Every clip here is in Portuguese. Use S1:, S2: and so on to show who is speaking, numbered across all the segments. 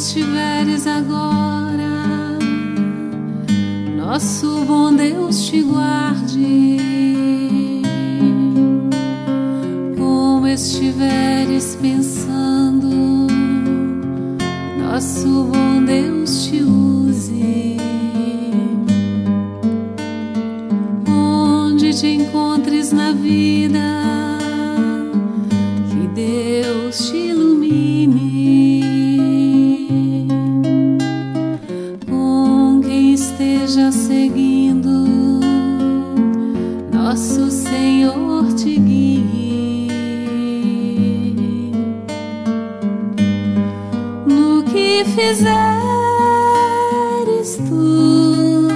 S1: estiveres agora, nosso bom Deus te guarde. Como estiveres pensando, nosso bom Deus te use. Onde te encontres na vida, que Deus te ilumine. Esteja seguindo, nosso Senhor te guie. No que fizeres tu,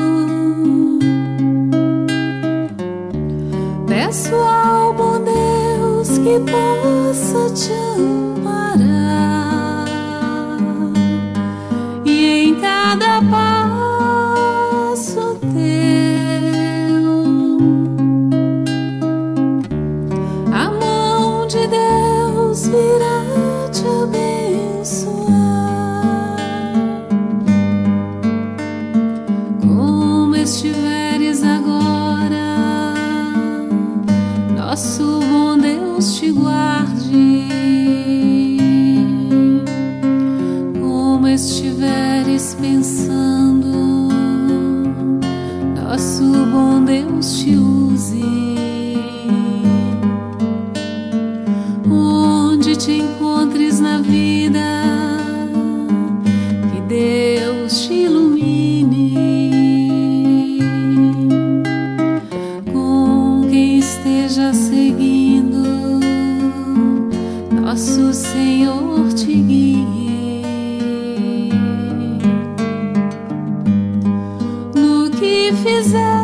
S1: peço ao bom Deus que possa te amparar teu a mão de Deus virá te abençoar. Como estiveres agora, nosso bom Deus te guarde. Como estiveres pensando, nosso bom Deus te use. Onde te encontres na vida, que Deus te ilumine. Com quem esteja seguindo, nosso Senhor te guie. Fizer